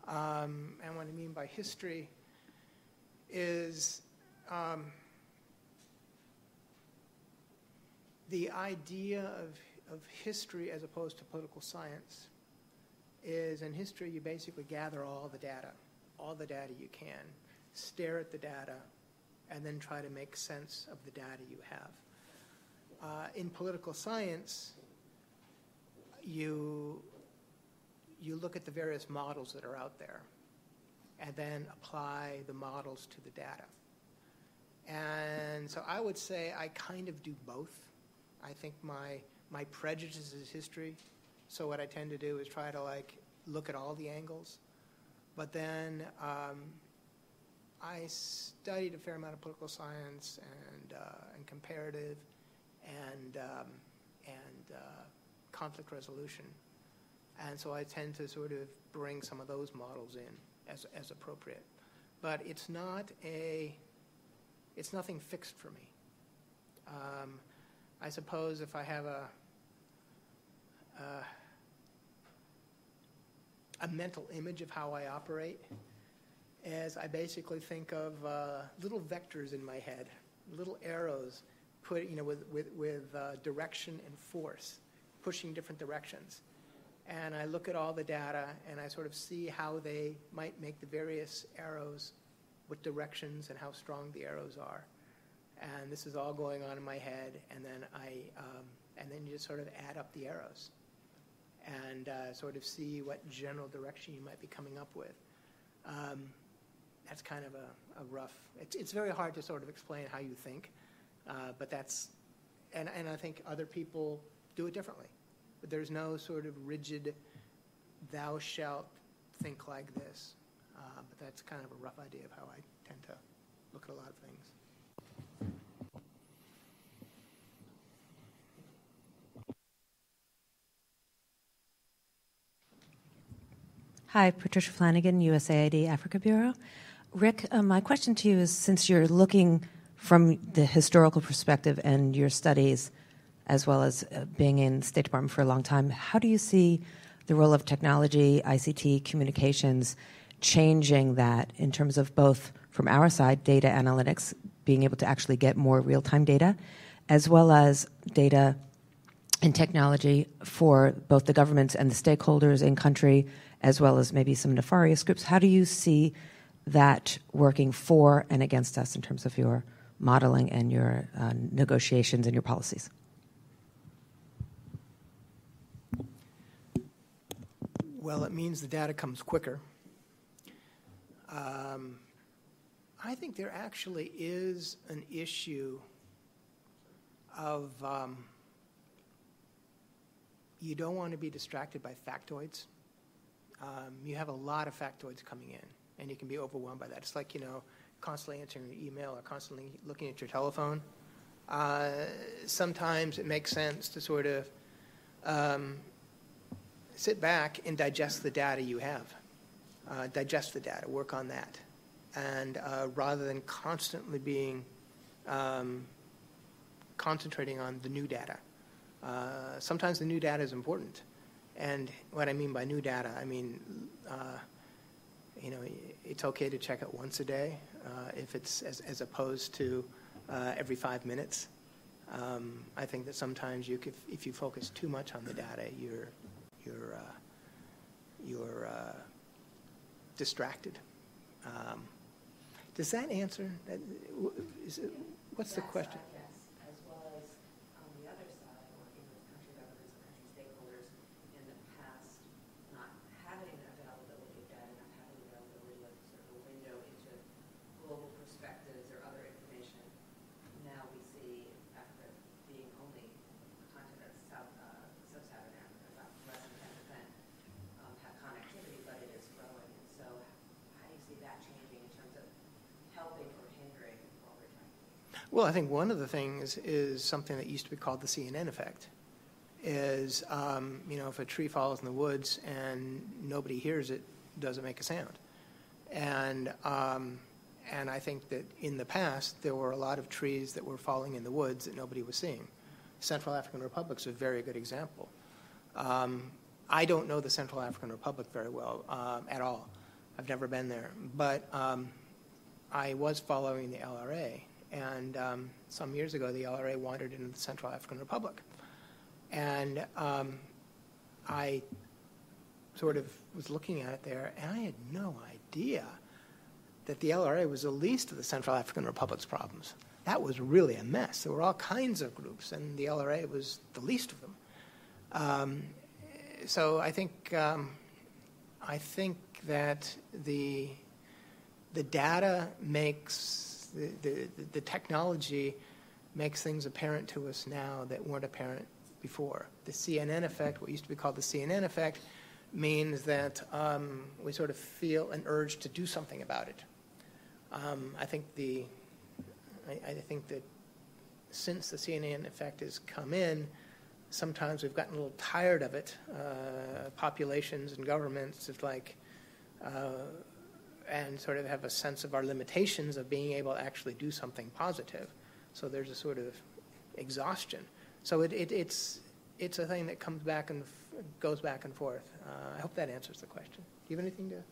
Um, and what I mean by history is um, the idea of of history as opposed to political science is in history you basically gather all the data, all the data you can, stare at the data, and then try to make sense of the data you have. Uh, in political science, you you look at the various models that are out there and then apply the models to the data. And so I would say I kind of do both. I think my my prejudice is history. So what I tend to do is try to like look at all the angles. But then um, I studied a fair amount of political science and, uh, and comparative and, um, and uh, conflict resolution. And so I tend to sort of bring some of those models in as, as appropriate. But it's not a, it's nothing fixed for me. Um, I suppose if I have a, uh, a mental image of how I operate as I basically think of uh, little vectors in my head, little arrows put, you know, with, with, with uh, direction and force, pushing different directions. And I look at all the data and I sort of see how they might make the various arrows, what directions and how strong the arrows are. And this is all going on in my head, and then I, um, and then you just sort of add up the arrows and uh, sort of see what general direction you might be coming up with. Um, that's kind of a, a, rough, it's, it's very hard to sort of explain how you think, uh, but that's, and, and I think other people do it differently. But there's no sort of rigid, thou shalt think like this. Uh, but that's kind of a rough idea of how I tend to look at a lot of things. Hi, Patricia Flanagan, USAID Africa Bureau. Rick, uh, my question to you is since you're looking from the historical perspective and your studies, as well as uh, being in State Department for a long time, how do you see the role of technology, ICT, communications changing that in terms of both from our side, data analytics, being able to actually get more real time data, as well as data and technology for both the governments and the stakeholders in country as well as maybe some nefarious groups. How do you see that working for and against us in terms of your modeling and your uh, negotiations and your policies? Well, it means the data comes quicker. Um, I think there actually is an issue of um, you don't want to be distracted by factoids um, you have a lot of factoids coming in, and you can be overwhelmed by that. It's like, you know, constantly answering your email or constantly looking at your telephone. Uh, sometimes it makes sense to sort of um, sit back and digest the data you have. Uh, digest the data, work on that. And uh, rather than constantly being um, concentrating on the new data. Uh, sometimes the new data is important. And what I mean by new data, I mean, uh, you know, it's okay to check it once a day uh, if it's as, as opposed to uh, every five minutes. Um, I think that sometimes you could, if you focus too much on the data, you're, you're, uh, you're uh, distracted. Um, does that answer? That, is it, what's the question? Well, I think one of the things is something that used to be called the CNN effect. Is um, you know if a tree falls in the woods and nobody hears it, does it make a sound? And um, and I think that in the past there were a lot of trees that were falling in the woods that nobody was seeing. Central African Republic is a very good example. Um, I don't know the Central African Republic very well um, at all. I've never been there, but um, I was following the LRA, and um, some years ago, the LRA wandered into the Central African Republic. And um, I sort of was looking at it there, and I had no idea that the LRA was the least of the Central African Republic's problems. That was really a mess. There were all kinds of groups, and the LRA was the least of them. Um, so I think um, I think that the the data makes the, the, the technology makes things apparent to us now that weren't apparent before. The CNN effect, what used to be called the CNN effect, means that um, we sort of feel an urge to do something about it. Um, I think the, I, I, think that since the CNN effect has come in, sometimes we've gotten a little tired of it. Uh, populations and governments, it's like, uh, and sort of have a sense of our limitations of being able to actually do something positive. So there's a sort of exhaustion. So it, it, it's, it's a thing that comes back and f- goes back and forth. Uh, I hope that answers the question. Do you have anything to?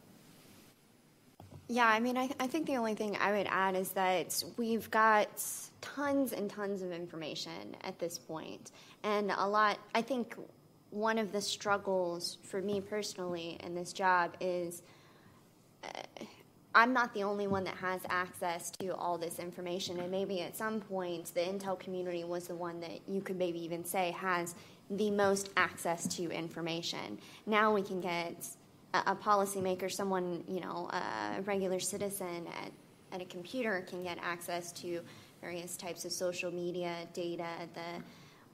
Yeah, I mean, I, th- I think the only thing I would add is that we've got tons and tons of information at this point. And a lot, I think one of the struggles for me personally in this job is I'm not the only one that has access to all this information, and maybe at some point the Intel community was the one that you could maybe even say has the most access to information. Now we can get a, a policymaker, someone, you know, a regular citizen at, at a computer can get access to various types of social media data. The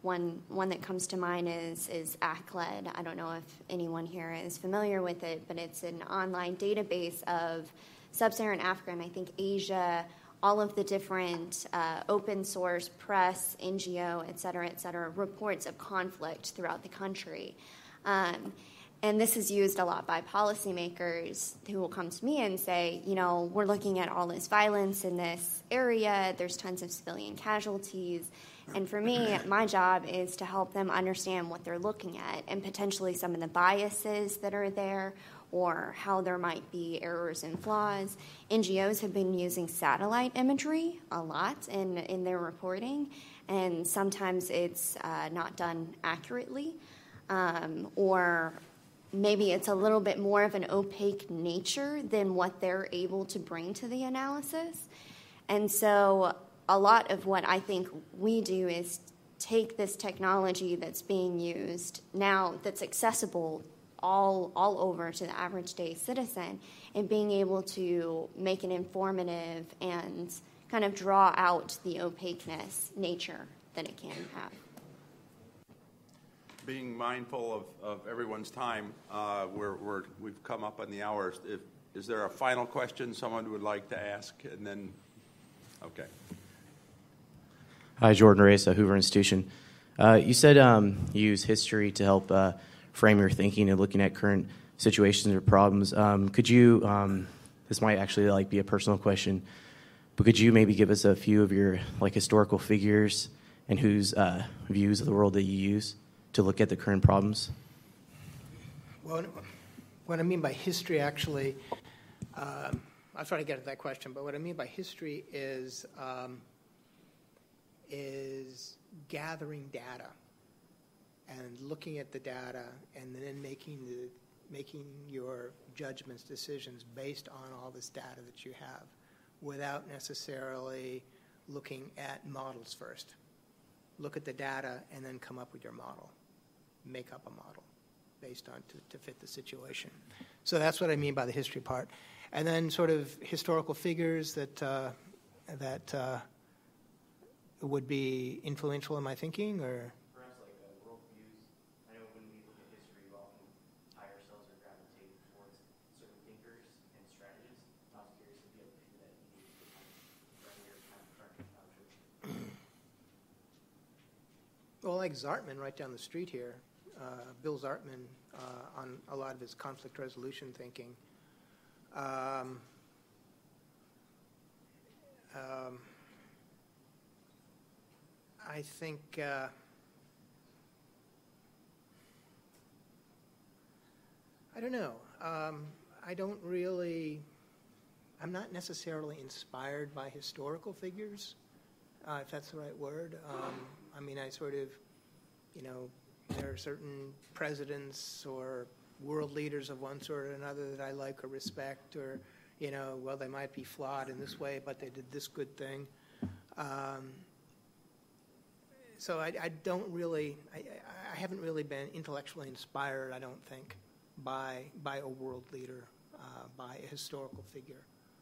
one, one that comes to mind is, is ACLED. I don't know if anyone here is familiar with it, but it's an online database of sub Saharan Africa and I think Asia, all of the different uh, open source press, NGO, et cetera, et cetera, reports of conflict throughout the country. Um, and this is used a lot by policymakers who will come to me and say, you know, we're looking at all this violence in this area, there's tons of civilian casualties and for me, my job is to help them understand what they're looking at and potentially some of the biases that are there or how there might be errors and flaws. NGOs have been using satellite imagery a lot in, in their reporting, and sometimes it's uh, not done accurately, um, or maybe it's a little bit more of an opaque nature than what they're able to bring to the analysis. And so a lot of what I think we do is take this technology that's being used now, that's accessible all, all over to the average day citizen, and being able to make an informative and kind of draw out the opaqueness nature that it can have. Being mindful of, of everyone's time, uh, we're, we're, we've come up on the hour. If, is there a final question someone would like to ask? And then, okay. Hi, Jordan Reyes, Hoover Institution. Uh, you said um, you use history to help uh, frame your thinking and looking at current situations or problems. Um, could you? Um, this might actually like be a personal question, but could you maybe give us a few of your like historical figures and whose uh, views of the world that you use to look at the current problems? Well, what I mean by history, actually, I'll try to get at that question. But what I mean by history is um, is gathering data and looking at the data and then making the making your judgments decisions based on all this data that you have without necessarily looking at models first. Look at the data and then come up with your model. Make up a model based on to, to fit the situation. So that's what i mean by the history part. And then sort of historical figures that uh, that uh, would be influential in my thinking or Perhaps like uh, worldviews. I know when we look at history, we often tie ourselves or gravitate towards certain thinkers and strategists. I was curious if you have a that you use to kind of run your kind of current approach. Well, like Zartman right down the street here, uh, Bill Zartman uh, on a lot of his conflict resolution thinking. Um, um, I think uh, I don't know. Um, I don't really. I'm not necessarily inspired by historical figures, uh, if that's the right word. Um, I mean, I sort of, you know, there are certain presidents or world leaders of one sort or another that I like or respect, or, you know, well, they might be flawed in this way, but they did this good thing. Um, so I, I don't really, I, I haven't really been intellectually inspired, I don't think, by, by a world leader, uh, by a historical figure.